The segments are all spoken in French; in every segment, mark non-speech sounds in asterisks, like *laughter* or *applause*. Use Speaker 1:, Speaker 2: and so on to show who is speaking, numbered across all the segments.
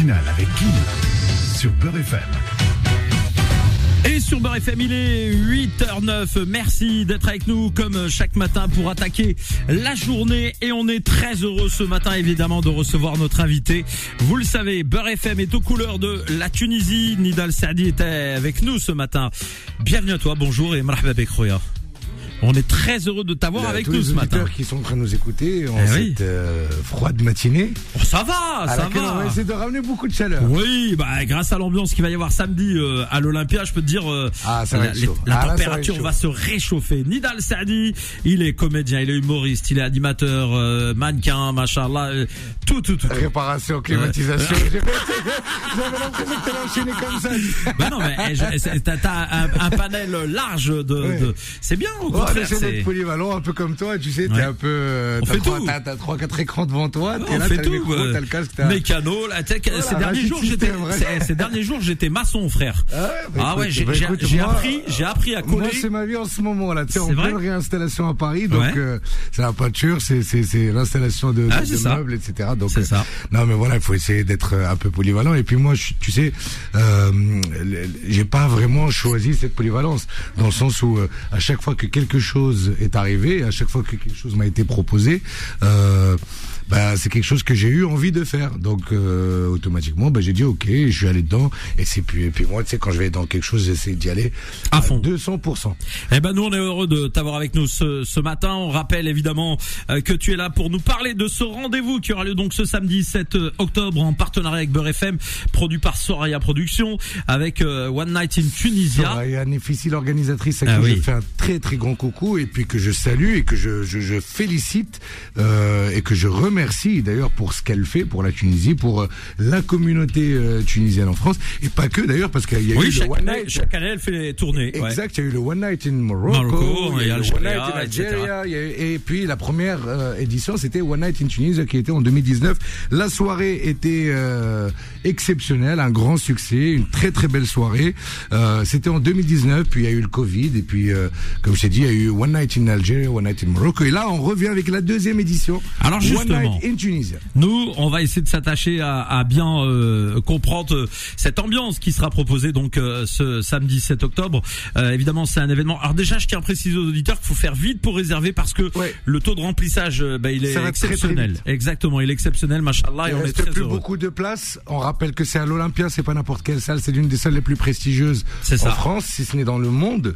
Speaker 1: avec sur Beurre FM.
Speaker 2: Et sur Beurre FM, il est 8h09. Merci d'être avec nous comme chaque matin pour attaquer la journée. Et on est très heureux ce matin, évidemment, de recevoir notre invité. Vous le savez, Beurre FM est aux couleurs de la Tunisie. Nidal Saadi était avec nous ce matin. Bienvenue à toi, bonjour et marhaba avec Roya. On est très heureux de t'avoir avec
Speaker 3: tous
Speaker 2: nous ce matin.
Speaker 3: qui sont en train de nous écouter en
Speaker 2: Eh oui.
Speaker 3: cette euh, froide matinée.
Speaker 2: Oh, ça va,
Speaker 3: à
Speaker 2: ça
Speaker 3: laquelle on va
Speaker 2: va.
Speaker 3: essayer de ramener beaucoup de chaleur.
Speaker 2: Oui, bah grâce à l'ambiance qu'il va y avoir samedi euh, à l'Olympia, je peux te dire euh,
Speaker 3: Ah, ça va
Speaker 2: la, la
Speaker 3: Ah, là, va
Speaker 2: température va, se réchauffer. Nidal Saadi, il est comédien, il est humoriste, il est animateur, euh, mannequin, machallah, euh, tout, tout, tout. tout.
Speaker 3: Réparation, climatisation. *laughs* J'avais l'impression que t'allais enchaîner comme ça.
Speaker 2: bah non, mais eh, c'est- t'as un, un panel large de,
Speaker 3: Ouais.
Speaker 2: de- c'est bien au
Speaker 3: On
Speaker 2: c'est-
Speaker 3: d'être polyvalent, un peu comme toi, tu sais, t'es
Speaker 2: Ouais.
Speaker 3: un peu, euh,
Speaker 2: On
Speaker 3: t'as
Speaker 2: fait
Speaker 3: trois,
Speaker 2: tout.
Speaker 3: t'as, t'as trois, quatre écrans devant toi, t'es
Speaker 2: on
Speaker 3: là,
Speaker 2: fait
Speaker 3: t'as
Speaker 2: tout.
Speaker 3: le micro, t'as le casque, t'as...
Speaker 2: Mécano, là,
Speaker 3: Voilà,
Speaker 2: ces derniers jours, j'étais, ces, derniers jours, j'étais maçon, frère.
Speaker 3: Ah ouais, bah
Speaker 2: Ah ouais, j'ai
Speaker 3: bah moi,
Speaker 2: appris, j'ai appris à
Speaker 3: Moi,
Speaker 2: coller.
Speaker 3: c'est ma vie en ce moment là. Tu sais, en pleine réinstallation à Paris, donc euh, c'est la peinture, c'est c'est c'est l'installation de,
Speaker 2: Ah,
Speaker 3: de- de meubles, etc. Donc
Speaker 2: C'est
Speaker 3: euh,
Speaker 2: ça.
Speaker 3: non, mais voilà, il faut essayer d'être un peu polyvalent. Et puis moi, tu sais, j'ai pas vraiment choisi cette polyvalence dans le sens où à chaque fois que quelque chose est arrivé, à chaque fois que quelque chose m'a été proposé. Euh, bah, c'est quelque chose que j'ai eu envie de faire. Donc, euh, automatiquement, bah, j'ai dit OK, je suis allé dedans. Et c'est puis, et puis moi, tu sais, quand je vais dans quelque chose, j'essaie d'y aller
Speaker 2: À fond.
Speaker 3: 200%.
Speaker 2: Eh ben nous on est heureux de t'avoir avec nous ce, ce matin. On rappelle évidemment euh, que tu es là pour nous parler de ce rendez-vous qui aura lieu donc ce samedi 7 octobre en partenariat avec Beurre FM, produit par Soraya Productions avec One Night in Tunisia.
Speaker 3: Soraya Nefissi, l'organisatrice à
Speaker 2: Ah
Speaker 3: qui
Speaker 2: oui.
Speaker 3: je fais un très très grand coucou et puis que je salue et que je, je, je félicite euh, et que je remercie d'ailleurs pour ce qu'elle fait pour la Tunisie, pour euh, la communauté euh, tunisienne en France et pas que d'ailleurs parce qu'il y a
Speaker 2: Oui,
Speaker 3: eu
Speaker 2: chaque
Speaker 3: le One
Speaker 2: année,
Speaker 3: Night.
Speaker 2: chaque année elle fait les tournées. ouais.
Speaker 3: Exact, il y a eu le One Night in Morocco,
Speaker 2: Morocco,
Speaker 3: il y a
Speaker 2: et
Speaker 3: le One Night in. Algeria, il y a eu- et puis la première euh, édition c'était One Night in Tunis qui était en 2019. La soirée était euh, exceptionnelle, un grand succès, une très très belle soirée. Euh, c'était en 2019, puis il y a eu le Covid et puis euh, comme je t'ai dit, il y a eu One Night in Algeria, One Night in Morocco et là on revient avec la deuxième édition.
Speaker 2: Alors,
Speaker 3: One
Speaker 2: justement.
Speaker 3: Night in Tunisia.
Speaker 2: Nous, on va essayer de s'attacher à, à bien euh, comprendre euh, cette ambiance qui sera proposée donc euh, ce samedi 7 octobre. Euh, évidemment, c'est un événement. Alors déjà, je tiens à préciser aux auditeurs qu'il faut faire vite pour réserver parce que
Speaker 3: Ouais.
Speaker 2: le taux de remplissage, bah, il est
Speaker 3: très, très
Speaker 2: exceptionnel. Exactement, il est exceptionnel, machallah, et
Speaker 3: Il
Speaker 2: on est
Speaker 3: reste
Speaker 2: très
Speaker 3: plus
Speaker 2: heureux.
Speaker 3: beaucoup de places. On rappelle que c'est à l'Olympia, c'est pas n'importe quelle salle, c'est l'une des salles les plus prestigieuses en. France, si ce n'est dans le monde.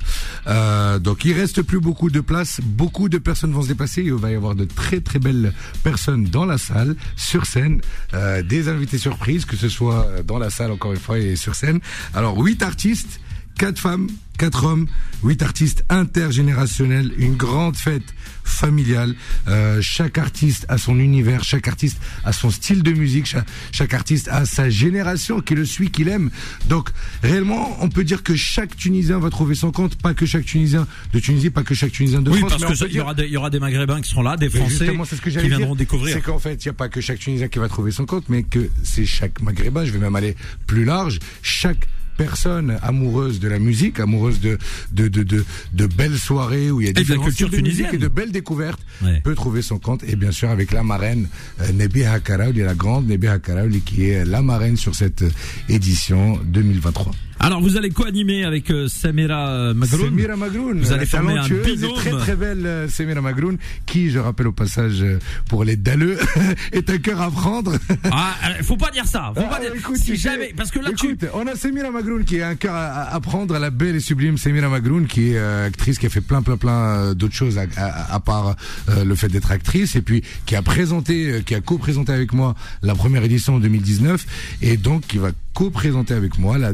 Speaker 3: Donc il reste plus beaucoup de places. Beaucoup de personnes vont se déplacer. Il va y avoir de très très belles personnes dans la salle, sur scène, euh, des invités surprises, que ce soit dans la salle encore une fois et sur scène. Alors huit artistes, quatre femmes, quatre hommes, huit artistes intergénérationnels, une grande fête familiale. Euh, chaque artiste a son univers, chaque artiste a son style de musique, chaque, chaque artiste a sa génération qui le suit, qu'il aime. Donc réellement, on peut dire que chaque Tunisien va trouver son compte, pas que chaque Tunisien de Tunisie, pas que chaque Tunisien de
Speaker 2: Oui,
Speaker 3: France.
Speaker 2: parce
Speaker 3: mais
Speaker 2: que
Speaker 3: on
Speaker 2: ça,
Speaker 3: peut
Speaker 2: il y
Speaker 3: dire-
Speaker 2: aura des, y aura des Maghrébins qui seront là, des Français
Speaker 3: ce que
Speaker 2: qui viendront
Speaker 3: dire.
Speaker 2: découvrir.
Speaker 3: C'est qu'en fait, il n'y a pas que chaque Tunisien qui va trouver son compte, mais que c'est chaque Maghrébin, je vais même aller plus large, chaque personne amoureuse de la musique, amoureuse de de de de, de belles soirées où il y a
Speaker 2: de la
Speaker 3: différents
Speaker 2: culture
Speaker 3: de musique
Speaker 2: tunisienne.
Speaker 3: et de belles découvertes,
Speaker 2: Ouais.
Speaker 3: peut trouver son compte et bien sûr avec la marraine euh, Nebiha Karaouli, la grande Nebiha Karaouli qui est la marraine sur cette euh, édition 2023.
Speaker 2: Alors, vous allez co-animer avec euh, Samira euh, Magroun.
Speaker 3: Semira Magroun,
Speaker 2: Vous allez former un binôme.
Speaker 3: très très belle euh, Semira Magroun, qui, je rappelle au passage, pour les dalleux, *laughs* est un cœur à prendre.
Speaker 2: Ah, faut pas dire ça. Faut pas
Speaker 3: Ah,
Speaker 2: dire.
Speaker 3: écoute,
Speaker 2: si
Speaker 3: tu sais,
Speaker 2: jamais, parce que là, tu,
Speaker 3: écoute, on a Semira Magroun qui a un cœur à, à- prendre, la belle et sublime Semira Magroun qui est euh, actrice, qui a fait plein plein plein d'autres choses à, à- à part euh, le fait d'être actrice et puis qui a présenté, qui a co-présenté avec moi la première édition en 2019 et donc qui va co-présenter avec moi la-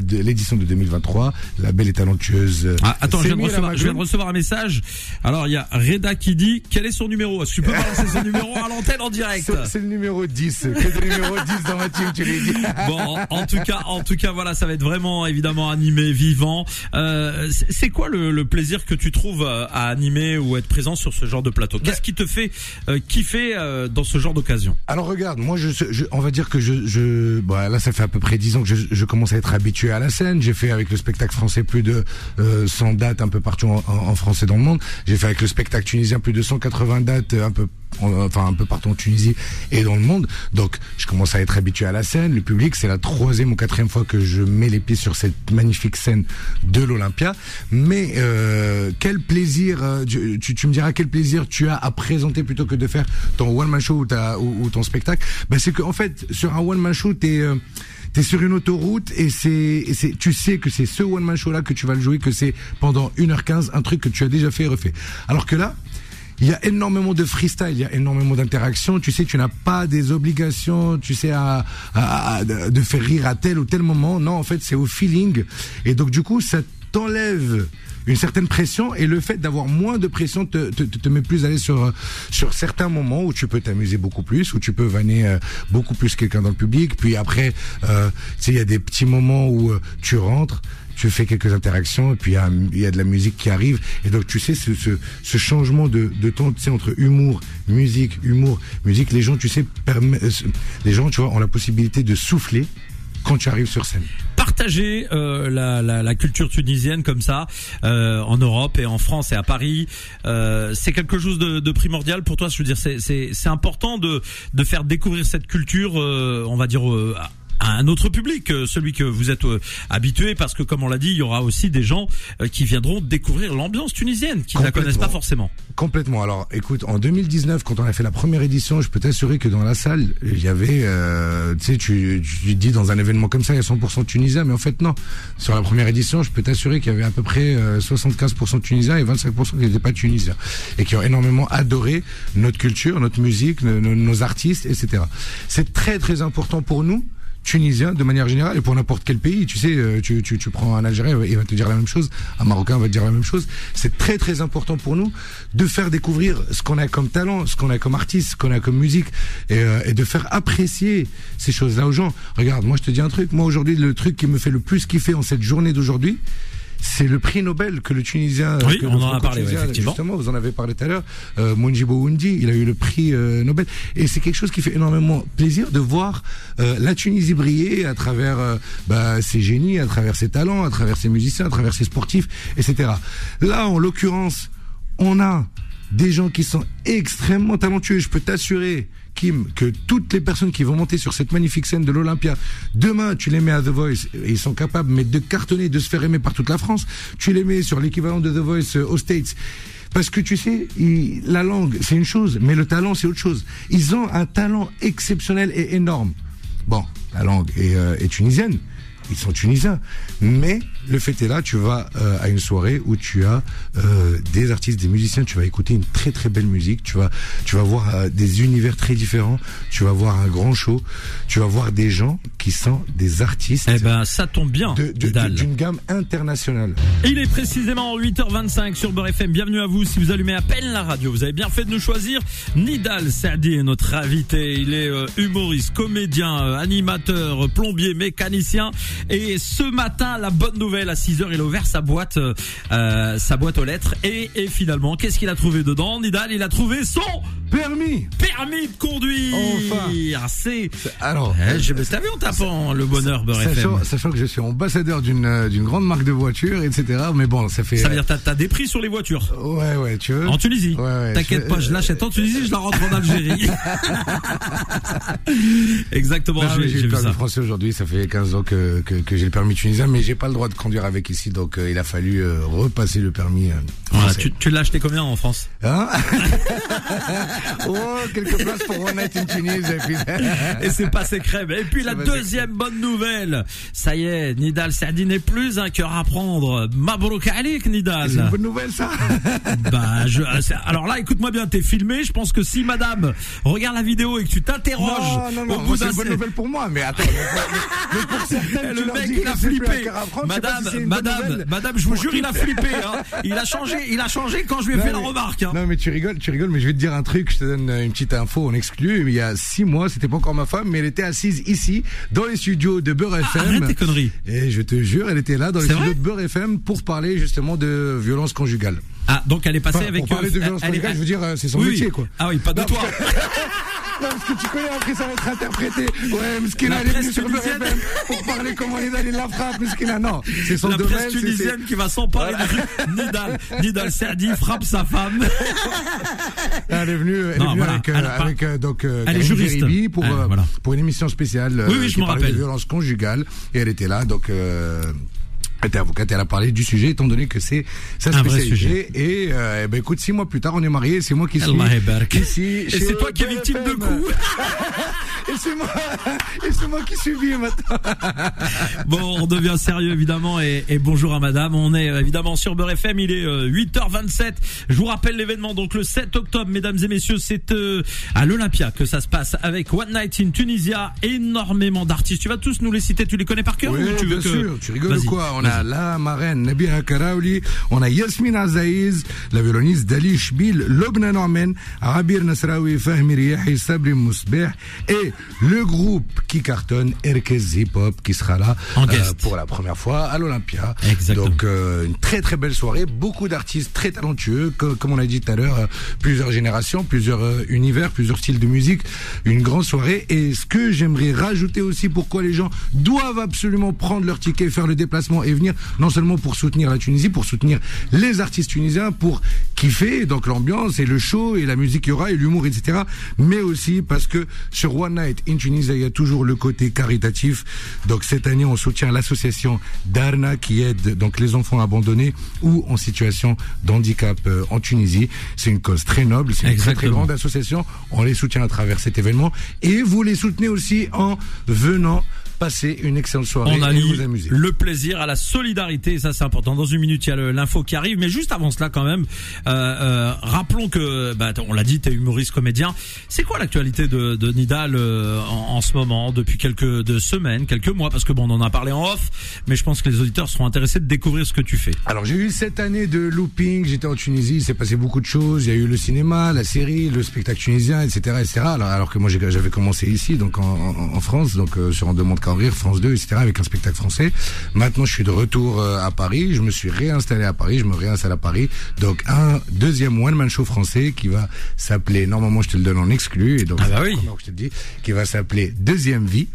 Speaker 3: de- l'édition de 2023, la belle et talentueuse.
Speaker 2: Ah, attends, je viens, de recevoir, je viens de
Speaker 3: Magroun.
Speaker 2: recevoir un message. Alors, il y a Reda qui dit quel est son numéro? Est-ce que tu peux balancer son *laughs* numéro à l'antenne en direct?
Speaker 3: C'est le numéro 10. Que de numéro 10 dans ma team, tu l'as dit. *laughs*
Speaker 2: Bon, en tout cas, en tout cas, voilà, ça va être vraiment évidemment animé, vivant. Euh, c'est quoi le, le plaisir que tu trouves euh, à animer ou être présent sur ce genre de plateau? Qu'est-ce qui te fait euh, kiffer euh, dans ce genre d'occasion?
Speaker 3: Alors regarde, moi je, je- on va dire que je, je bah, là ça fait à peu près 10 ans que je, je commence à être habitué à la scène. J'ai fait avec le spectacle français plus de euh, 100 dates un peu partout en, en- France et dans le monde. J'ai fait avec le spectacle tunisien plus de 180 dates euh, un peu enfin un peu partout en Tunisie et dans le monde. Donc je commence à être habitué à la scène, le public. C'est la troisième ou quatrième fois que je mets les pieds sur cette magnifique scène de l'Olympia. Mais euh, quel plaisir, euh, tu, me diras quel plaisir tu as à présenter plutôt que de faire ton one man show ou, ton spectacle. Ben c'est qu'en fait sur un one man show t'es euh, t'es sur une autoroute et c'est, tu sais que c'est ce one man show là que tu vas le jouer, que c'est pendant 1h15 un truc que tu as déjà fait et refait. Alors que là, il y a énormément de freestyle, il y a énormément d'interactions. Tu sais, tu n'as pas des obligations, tu sais, à, à, de faire rire à tel ou tel moment. Non, en fait, c'est au feeling. Et donc, du coup, ça t'enlève une certaine pression et le fait d'avoir moins de pression te, te, te met plus à l'aise sur sur certains moments où tu peux t'amuser beaucoup plus, où tu peux vanner euh, beaucoup plus quelqu'un dans le public. Puis après, euh, tu sais, il y a des petits moments où euh, tu rentres tu fais quelques interactions et puis il y a, de la musique qui arrive et donc tu sais ce, ce, ce changement de, de temps tu sais entre humour musique humour musique les gens tu sais permet, les gens tu vois ont la possibilité de souffler quand tu arrives sur scène
Speaker 2: partager euh, la, la, la, culture tunisienne comme ça euh, en Europe et en France et à Paris. Euh, c'est quelque chose de, de, primordial pour toi. Je veux dire, c'est important de, de faire découvrir cette culture, euh, on va dire un autre public, euh, celui que vous êtes euh, habitué, parce que comme on l'a dit, il y aura aussi des gens euh, qui viendront découvrir l'ambiance tunisienne, qui ne la connaissent pas forcément.
Speaker 3: Complètement. Alors, écoute, en 2019, quand on a fait la première édition, je peux t'assurer que dans la salle, il y avait, euh, tu sais, tu, tu dis dans un événement comme ça, il y a 100% tunisiens, mais en fait non. Sur la première édition, je peux t'assurer qu'il y avait à peu près 75% tunisiens et 25% qui n'étaient pas tunisiens, et qui ont énormément adoré notre culture, notre musique, nos artistes, etc. C'est très très important pour nous tunisien de manière générale et pour n'importe quel pays. Tu sais, euh, tu, tu, tu prends un Algérien, il va te dire la même chose, un Marocain va te dire la même chose. C'est très très important pour nous de faire découvrir ce qu'on a comme talent, ce qu'on a comme artiste, ce qu'on a comme musique et, euh, et de faire apprécier ces choses-là aux gens. Regarde, moi je te dis un truc, moi aujourd'hui le truc qui me fait le plus kiffer en cette journée d'aujourd'hui, c'est le prix Nobel que le Tunisien.
Speaker 2: Oui, on en a parlé, effectivement.
Speaker 3: Justement, vous en avez parlé tout à l'heure. Euh, il a eu le prix euh, Nobel. Et c'est quelque chose qui fait énormément plaisir de voir euh, la Tunisie briller à travers euh, bah, ses génies, à travers ses talents, à travers ses musiciens, à travers ses sportifs, etc. Là, en l'occurrence, on a des gens qui sont extrêmement talentueux. Je peux t'assurer Kim, que toutes les personnes qui vont monter sur cette magnifique scène de l'Olympia, demain, tu les mets à The Voice, ils sont capables mais de cartonner, de se faire aimer par toute la France. Tu les mets sur l'équivalent de The Voice euh, aux States. Parce que tu sais, la langue, c'est une chose, mais le talent, c'est autre chose. Ils ont un talent exceptionnel et énorme. Bon, la langue est, euh, est tunisienne, ils sont tunisiens. Mais le fait est là, tu vas euh, à une soirée où tu as euh, des artistes, des musiciens, tu vas écouter une très très belle musique, tu vas tu vas voir euh, des univers très différents, tu vas voir un grand show, tu vas voir des gens qui sont des artistes.
Speaker 2: Eh ben ça tombe bien.
Speaker 3: D'une gamme internationale.
Speaker 2: Il est précisément 8h25 sur Beurre FM. Bienvenue à vous si vous allumez à peine la radio. Vous avez bien fait de nous choisir. Nidal Sadi est notre invité. Il est humoriste, comédien, animateur, plombier, mécanicien. Et ce matin, la bonne nouvelle, à 6h, il a ouvert sa boîte, euh, sa boîte aux lettres. Et, et finalement, qu'est-ce qu'il a trouvé dedans? Nidal, il a trouvé son
Speaker 3: permis.
Speaker 2: Permis de conduire.
Speaker 3: Enfin.
Speaker 2: C'est.
Speaker 3: Alors,
Speaker 2: eh, je me savais en tapant le bonheur Beurre
Speaker 3: sachant, sachant, que je suis ambassadeur d'une euh, d'une grande marque de voitures, etc. Mais bon, ça fait.
Speaker 2: Ça veut dire t'as as des prix sur les voitures.
Speaker 3: Ouais, ouais, tu veux.
Speaker 2: En Tunisie.
Speaker 3: Ouais, ouais.
Speaker 2: T'inquiète pas, je l'achète en Tunisie, je la rentre en Algérie. *laughs* Exactement.
Speaker 3: J'ai le permis français aujourd'hui. Ça fait 15 ans que que, que j'ai le permis tunisien, mais j'ai pas le droit de conduire avec ici, donc euh, il a fallu euh, repasser le permis.
Speaker 2: Voilà, tu tu l'as acheté combien en France?
Speaker 3: Hein? *laughs* Oh, quelques places pour remettre une Tunis. Et, puis...
Speaker 2: et c'est passé crème. Et puis la deuxième bonne nouvelle. Ça y est, Nidal Sadi n'est plus un cœur à prendre. Mabrouk Alik, Nidal.
Speaker 3: C'est une bonne nouvelle, ça. *laughs*
Speaker 2: bah, je, alors là, écoute-moi bien, t'es filmé. Je pense que si madame regarde la vidéo et que tu t'interroges.
Speaker 3: Non, non, non, c'est une bonne nouvelle pour moi, mais attends. mais, pour certains, *laughs*
Speaker 2: le mec, il a flippé. Madame, madame, madame, je vous jure, il a flippé, hein. *laughs* Il a changé, il a changé quand je lui ai fait la remarque, hein.
Speaker 3: Non, mais tu rigoles, tu rigoles, mais je vais te dire un truc, je te donne une petite info en exclu. Il y a six mois, c'était pas encore ma femme, mais elle était assise ici, dans les studios de Beurre FM.
Speaker 2: Ah, arrête tes conneries.
Speaker 3: Et je te jure, elle était là, dans les studios de Beurre FM, pour parler justement de violence conjugale.
Speaker 2: Ah, donc elle est passée avec.
Speaker 3: Pour parler de violence conjugale, je veux dire, c'est son métier, quoi.
Speaker 2: Ah oui, pas de toi. *laughs*
Speaker 3: Non, parce que tu connais, après ça va être interprété. Ouais, Mskina,
Speaker 2: La
Speaker 3: elle est
Speaker 2: presse
Speaker 3: venue sur
Speaker 2: tunisienne.
Speaker 3: BFM pour parler comment Nidal il la frappe, Mskina. Non, c'est son
Speaker 2: La
Speaker 3: domaine.
Speaker 2: presse
Speaker 3: c'est- c'est-
Speaker 2: tunisienne qui va s'emparer truc. Nidal, Nidal Serdi frappe sa femme.
Speaker 3: Elle est venue, elle est
Speaker 2: Non,
Speaker 3: venue
Speaker 2: voilà,
Speaker 3: avec, euh,
Speaker 2: elle pas-
Speaker 3: avec euh, donc euh,
Speaker 2: Elle est juriste.
Speaker 3: Pour
Speaker 2: Elle,
Speaker 3: euh,
Speaker 2: voilà.
Speaker 3: pour une émission spéciale euh,
Speaker 2: Oui, oui, je
Speaker 3: qui
Speaker 2: me rappelle.
Speaker 3: de violence conjugale et elle était là donc euh, était avocate, elle a parlé du sujet étant donné que c'est sa
Speaker 2: Un vrai sujet.
Speaker 3: Et euh, eh ben écoute, six mois plus tard, on est mariés. C'est moi qui suis ici.
Speaker 2: Et c'est toi qui es victime de coups. *laughs*
Speaker 3: et c'est moi, et c'est moi qui subis maintenant. *laughs*
Speaker 2: Bon, on devient sérieux évidemment et, et bonjour à madame. On est euh, évidemment sur Beurre FM, il est euh, 8h27. Je vous rappelle l'événement donc le 7 octobre mesdames et messieurs, c'est euh, à l'Olympia que ça se passe avec One Night in Tunisia, énormément d'artistes. Tu vas tous nous les citer, tu les connais par cœur
Speaker 3: Oui,
Speaker 2: ou tu veux
Speaker 3: bien
Speaker 2: que
Speaker 3: sûr. Tu rigoles ou quoi? On a la marraine Nabiha Karaouli, on a Yasmine Azaïz, la violoniste Dali Shbil, Lobna Norman, Rabir Nasraoui, Fahmi Riyahi, Sabri Mousbeh et le groupe qui cartonne Erkez Hip Hop qui sera là euh,
Speaker 2: En
Speaker 3: pour la première fois à l'Olympia. Donc euh, une très très belle soirée, beaucoup d'artistes très talentueux, co- comme on a dit tout à l'heure, euh, plusieurs générations, plusieurs euh, univers, plusieurs styles de musique, une grande soirée. Et ce que j'aimerais rajouter aussi, pourquoi les gens doivent absolument prendre leur ticket, faire le déplacement et venir, non seulement pour soutenir la Tunisie, pour soutenir les artistes tunisiens, pour kiffer donc l'ambiance et le show et la musique qu'il y aura et l'humour, etc. Mais aussi parce que sur One Night in Tunisia, il y a toujours le côté caritatif. Donc cette année, on soutient l'association Darna qui aide donc les enfants abandonnés ou en situation de handicap euh, en Tunisie. C'est une cause très noble, c'est une très, grande association. On les soutient à travers cet événement et vous les soutenez aussi en venant passer une excellente soirée
Speaker 2: On
Speaker 3: et vous amuser.
Speaker 2: le plaisir à la solidarité, et ça c'est important. Dans une minute, il y a l'info qui arrive, mais juste avant cela quand même, euh, euh, rappelons que, bah, on l'a dit, t'es humoriste, comédien. C'est quoi l'actualité de, de Nidal euh, en, en ce moment, depuis quelques de semaines, quelques mois, parce que bon, on en a parlé en off, mais je pense que les auditeurs seront intéressés de découvrir ce que tu fais.
Speaker 3: Alors j'ai eu cette année de looping, j'étais en Tunisie, il s'est passé beaucoup de choses, il y a eu le cinéma, la série, le spectacle tunisien, etc. etc. Alors, alors que moi j'avais commencé ici, donc en, en- en France, donc euh, sur En demande qu'à en rire, France 2, etc. avec un spectacle français. Maintenant je suis de retour euh, à Paris, je me suis réinstallé à Paris, je me réinstalle à Paris. Donc un deuxième one-man show français qui va s'appeler, normalement je te le donne en exclu, et donc
Speaker 2: Ah bah oui.
Speaker 3: je te le dis, qui va s'appeler Deuxième Vie.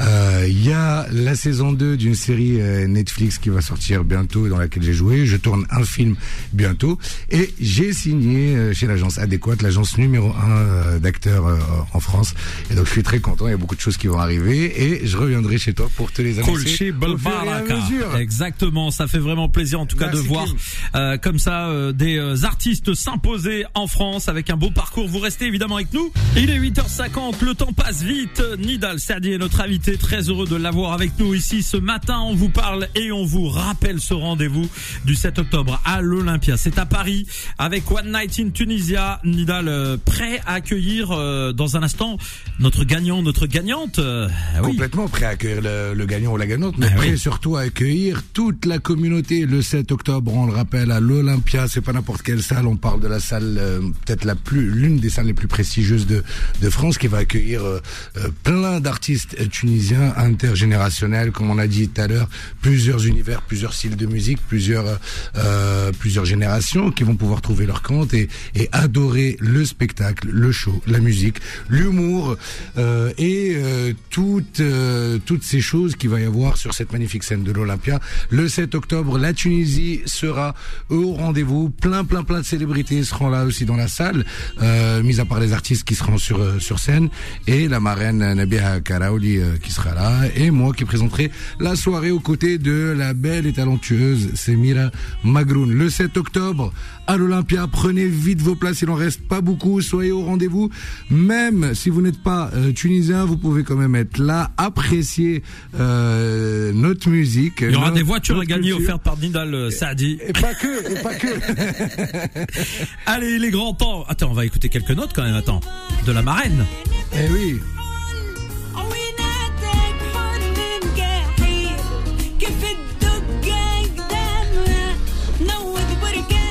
Speaker 3: Euh, Il y a la saison 2 d'une série euh, Netflix qui va sortir bientôt, dans laquelle j'ai joué. Je tourne un film bientôt. Et j'ai signé euh, chez l'agence adéquate, l'agence numéro 1 d'acteurs euh, en France. Et donc je suis très content, il y a beaucoup de choses qui vont arriver. Et je reviendrai chez toi pour te les annoncer au.
Speaker 2: Exactement, ça fait vraiment plaisir en tout cas
Speaker 3: Merci,
Speaker 2: de voir euh, comme ça euh, des euh, artistes s'imposer en France avec un beau parcours. Vous restez évidemment avec nous. Il est 8h50, le temps passe vite. Nidal Serdi est notre invité, très heureux de l'avoir avec nous ici ce matin. On vous parle et on vous rappelle ce rendez-vous du 7 octobre à l'Olympia. C'est à Paris avec One Night in Tunisia. Nidal euh, prêt à accueillir euh, dans un instant notre gagnant, notre gagnante. Euh, ah oui.
Speaker 3: Complètement prêt à accueillir le, le gagnant ou la gagnante, mais
Speaker 2: Ah
Speaker 3: prêt
Speaker 2: oui.
Speaker 3: surtout à accueillir toute la communauté le 7 octobre. On le rappelle à l'Olympia, c'est pas n'importe quelle salle. On parle de la salle euh, peut-être la plus, l'une des salles les plus prestigieuses de, de France, qui va accueillir euh, euh, plein d'artistes tunisiens intergénérationnels, comme on a dit tout à l'heure, plusieurs univers, plusieurs styles de musique, plusieurs euh, plusieurs générations qui vont pouvoir trouver leur compte et, et adorer le spectacle, le show, la musique, l'humour euh, et euh, toutes euh, toutes ces choses qu'il va y avoir sur cette magnifique scène de l'Olympia. Le 7 octobre, la Tunisie sera au rendez-vous. Plein plein plein de célébrités seront là aussi dans la salle, euh, mis à part les artistes qui seront sur euh, sur scène et la marraine Nabiha Karaouli qui sera là et moi qui présenterai la soirée aux côtés de la belle et talentueuse Semira Magroun. Le 7 octobre à l'Olympia, prenez vite vos places, il en reste pas beaucoup, soyez au rendez-vous. Même si vous n'êtes pas euh, tunisien, vous pouvez quand même être là, apprécier euh, notre musique.
Speaker 2: Il y aura
Speaker 3: notre-
Speaker 2: des voitures à gagner
Speaker 3: culture.
Speaker 2: offertes par Nidal euh, Saadi.
Speaker 3: Et pas que, et pas que. *laughs*
Speaker 2: Allez, il est grand temps. Attends, on va écouter quelques notes quand même. Attends, de la marraine.
Speaker 3: eh oui.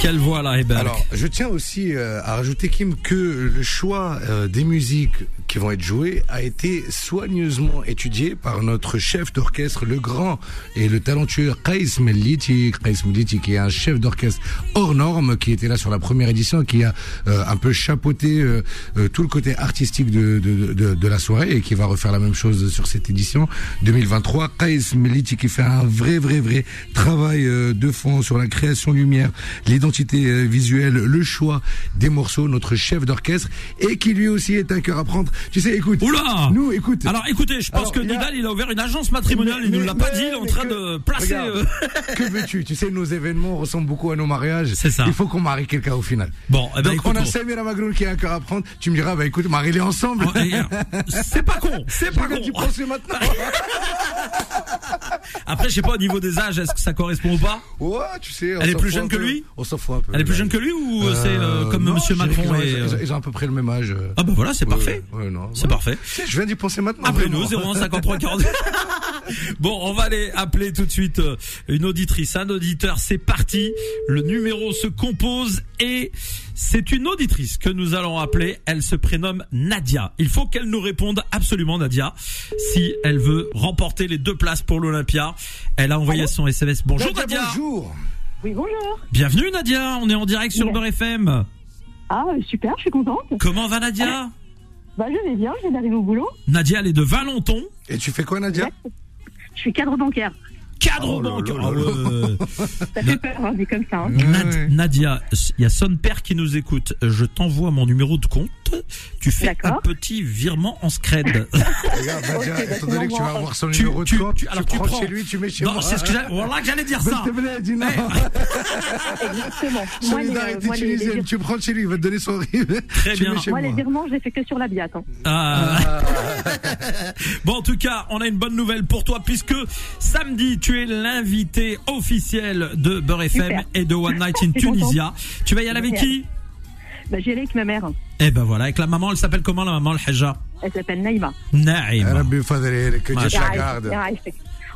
Speaker 2: Quelle voix là,
Speaker 3: Alors, je tiens aussi euh, à rajouter Kim que le choix euh, des musiques qui vont être jouées a été soigneusement étudié par notre chef d'orchestre, le grand et le talentueux Qais Melliti, Qais Melliti qui est un chef d'orchestre hors norme, qui était là sur la première édition, qui a euh, un peu chapeauté euh, euh, tout le côté artistique de, de, de, de la soirée et qui va refaire la même chose sur cette édition 2023. Qais Melliti qui fait un vrai, vrai, vrai travail euh, de fond sur la création lumière, l'identité euh, visuelle, le choix des morceaux, notre chef d'orchestre, et qui lui aussi est un cœur à prendre. Tu sais, écoute,
Speaker 2: Oula
Speaker 3: nous, écoute.
Speaker 2: Alors écoutez, je pense
Speaker 3: Alors,
Speaker 2: que
Speaker 3: il a-
Speaker 2: Nidal, il a ouvert une agence matrimoniale, il
Speaker 3: Mais-
Speaker 2: nous l'a pas dit, il est en train
Speaker 3: que-
Speaker 2: de placer...
Speaker 3: Regarde,
Speaker 2: euh,
Speaker 3: que veux-tu Tu sais, nos événements ressemblent beaucoup à nos mariages.
Speaker 2: C'est ça.
Speaker 3: Il faut qu'on marie quelqu'un au final.
Speaker 2: Bon, eh ben,
Speaker 3: Donc
Speaker 2: écoute,
Speaker 3: on a
Speaker 2: on-
Speaker 3: Samir Magroun qui a un cœur à prendre. Tu me diras, bah écoute, marie-les ensemble.
Speaker 2: Oh, euh, c'est pas con, *laughs* c'est pas
Speaker 3: tu
Speaker 2: con.
Speaker 3: penses maintenant *laughs*
Speaker 2: Après, je sais pas au niveau des âges, est-ce que ça correspond ou pas
Speaker 3: Ouais, tu sais.
Speaker 2: Elle est plus jeune
Speaker 3: un
Speaker 2: que lui
Speaker 3: On s'en fout un peu.
Speaker 2: Elle est plus jeune que lui ou c'est euh, comme
Speaker 3: non,
Speaker 2: Monsieur Macron et
Speaker 3: ils, ont,
Speaker 2: euh,
Speaker 3: ils ont à peu près le même âge. euh.
Speaker 2: Ah bah voilà, c'est
Speaker 3: Ouais,
Speaker 2: parfait.
Speaker 3: Ouais.
Speaker 2: C'est
Speaker 3: Ouais.
Speaker 2: parfait.
Speaker 3: Je viens d'y penser maintenant.
Speaker 2: Appelez-nous
Speaker 3: vraiment.
Speaker 2: 0153 42. *laughs* Bon, on va aller appeler tout de suite euh, une auditrice, un auditeur. C'est parti. Le numéro se compose et c'est une auditrice que nous allons appeler. Elle se prénomme Nadia. Il faut qu'elle nous réponde absolument, Nadia, si elle veut remporter les deux places pour l'Olympia. Elle a envoyé son SMS. Bonjour
Speaker 3: Nadia,
Speaker 2: Nadia.
Speaker 3: bonjour.
Speaker 4: Oui, bonjour.
Speaker 2: Bienvenue Nadia. On est en direct sur. Beurre FM.
Speaker 4: Ah, super, je suis contente.
Speaker 2: Comment va Nadia
Speaker 4: Bah, je vais bien, je viens d'arriver au boulot.
Speaker 2: Nadia, elle est de Valenton.
Speaker 3: Et tu fais quoi, Nadia?
Speaker 4: Je suis cadre bancaire.
Speaker 2: Cadre
Speaker 3: Oh
Speaker 2: ouais.
Speaker 4: Ça fait peur, hein, dit comme ça. hein.
Speaker 2: Nadia, il y a son père qui nous écoute. Je t'envoie mon numéro de compte. Tu fais un petit virement en scred. *laughs*
Speaker 3: Regarde,
Speaker 4: bah,
Speaker 3: étant donné que tu vas avoir son
Speaker 2: Tu-
Speaker 3: numéro
Speaker 2: tu-
Speaker 3: de compte,
Speaker 2: tu-
Speaker 3: tu,
Speaker 2: alors tu
Speaker 3: prends
Speaker 2: prends-
Speaker 3: chez lui, tu mets chez
Speaker 2: non,
Speaker 3: moi.
Speaker 2: c'est ce que j'allais, *laughs* voilà que j'allais dire ça.
Speaker 3: te plaît, dis non. *laughs*
Speaker 4: Exactement. Moi, les, euh,
Speaker 3: Solidarité
Speaker 4: moi, les,
Speaker 3: tunisienne, tu prends chez lui, il va te donner son rive.
Speaker 2: Très bien.
Speaker 4: moi,
Speaker 3: moi.
Speaker 4: les virements, je les fais que sur la biate. Hein.
Speaker 2: Ah. bon, en tout cas, on a une bonne nouvelle pour toi puisque samedi, tu es l'invité officiel de Beurre FM
Speaker 4: Super.
Speaker 2: et de One Night in. Tunisia. Tu vas y aller avec qui?
Speaker 4: Bah, j'y allais avec ma mère.
Speaker 2: Eh ben voilà, avec la maman, elle s'appelle comment la maman, le Haja
Speaker 4: Elle s'appelle Naïma.
Speaker 2: Naïma.
Speaker 3: Rabbi Fadril, que Dieu te la garde.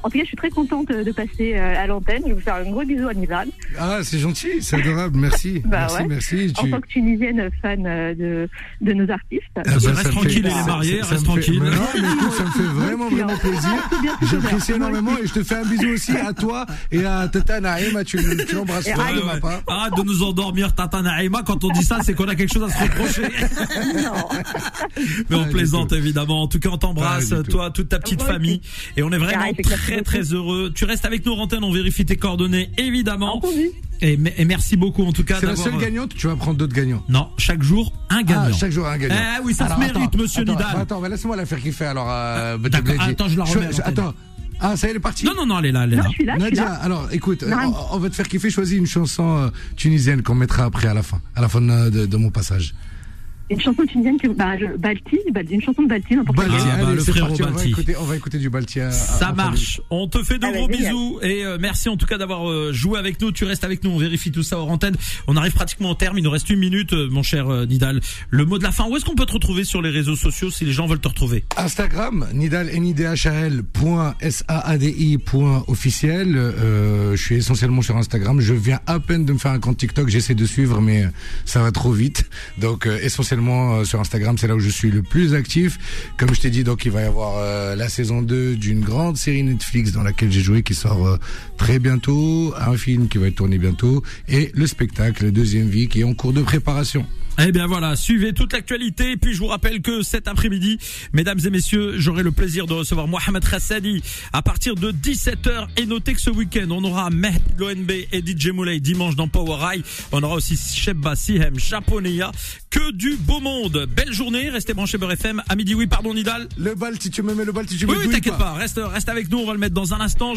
Speaker 4: En tout cas, je suis très contente euh, de passer euh, à l'antenne. Je vais vous faire un gros bisou à Nizal.
Speaker 3: Ah, c'est gentil, c'est adorable, merci. *laughs*
Speaker 4: Bah
Speaker 3: merci,
Speaker 4: ouais.
Speaker 3: merci.
Speaker 4: En tant que tunisienne fan euh, de, de nos artistes.
Speaker 3: Ah
Speaker 2: bah,
Speaker 3: bah,
Speaker 2: reste tranquille,
Speaker 3: fait-
Speaker 2: il est marié,
Speaker 3: ça- ça
Speaker 2: reste
Speaker 3: fait-
Speaker 2: tranquille.
Speaker 3: Mais non, mais écoute, ça me fait vraiment, vraiment plaisir. J'apprécie énormément et je te fais un bisou aussi à toi et à Tata Naïma, tu, tu l'embrasses
Speaker 4: Et
Speaker 3: fort ma part.
Speaker 2: Arrête de nous endormir, Tata Naïma. Quand on dit ça, c'est qu'on a quelque chose à se reprocher. *laughs*
Speaker 4: Non.
Speaker 2: Mais on plaisante évidemment. En tout cas, on t'embrasse, toi, toute ta petite famille. Et on est vraiment très très heureux. Tu restes avec nous, Rantaine, on vérifie tes coordonnées, évidemment. Et, et merci beaucoup en tout cas
Speaker 3: C'est la seule gagnante, tu vas prendre d'autres gagnants.
Speaker 2: Non, chaque jour, un gagnant.
Speaker 3: Ah, chaque jour un gagnant.
Speaker 2: Eh oui, ça se mérite,
Speaker 3: attends,
Speaker 2: monsieur
Speaker 3: attends,
Speaker 2: Nidal.
Speaker 3: Attends, laisse-moi la faire kiffer alors. Euh,
Speaker 2: D'accord,
Speaker 3: Betebledji.
Speaker 2: attends, je la remets.
Speaker 3: Attends. Ah, ça y est, elle est partie.
Speaker 2: Non, non, non, elle est là, elle est
Speaker 4: Non,
Speaker 2: là.
Speaker 4: je suis là, je suis
Speaker 3: Nadia,
Speaker 4: là.
Speaker 3: alors écoute, on, on va te faire kiffer, choisis une chanson euh, tunisienne qu'on mettra après à la fin, à la fin de, de- de mon passage.
Speaker 4: Une chanson tunisienne que bah, je, Balti, Balti, une chanson de Balti, n'importe
Speaker 3: Balti.
Speaker 2: Ah, bah, le frérot
Speaker 3: parti, on va
Speaker 2: Balti.
Speaker 3: écouter, on va écouter du Balti. à-
Speaker 2: Ça marche. On te fait de
Speaker 4: Ah,
Speaker 2: gros
Speaker 4: bah, génial.
Speaker 2: bisous et euh, merci en tout cas d'avoir euh, joué avec nous. Tu restes avec nous, on vérifie tout ça hors antenne. On arrive pratiquement au terme. Il nous reste une minute, euh, mon cher euh, Nidal. Le mot de la fin. Où est-ce qu'on peut te retrouver sur les réseaux sociaux si les gens veulent te retrouver?
Speaker 3: Instagram, nidal, N-I-D-H-A-L, point S-A-A-D-I, point officiel. Euh, je suis essentiellement sur Instagram. Je viens à peine de me faire un compte TikTok. J'essaie de suivre, mais euh, ça va trop vite. Donc, euh, euh, sur Instagram, c'est là où je suis le plus actif. Comme je t'ai dit, donc il va y avoir euh, la saison 2 d'une grande série Netflix dans laquelle j'ai joué qui sort euh, très bientôt, un film qui va être tourné bientôt et le spectacle Deuxième Vie qui est en cours de préparation.
Speaker 2: Eh bien voilà, suivez toute l'actualité. Et puis je vous rappelle que cet après-midi, mesdames et messieurs, j'aurai le plaisir de recevoir Mohamed Khassadi à partir de 17h. Et notez que ce week-end, on aura Mehdi l'ONB et DJ Moulay dimanche dans Power High. On aura aussi Sheba Sihem. Que du beau monde. Belle journée. Restez branchés Beurre FM. À midi, oui, pardon Nidal.
Speaker 3: Le bal, si tu me mets le bal, si tu me
Speaker 2: Oui, oui, t'inquiète pas. Reste, reste avec nous. On va le mettre dans un instant.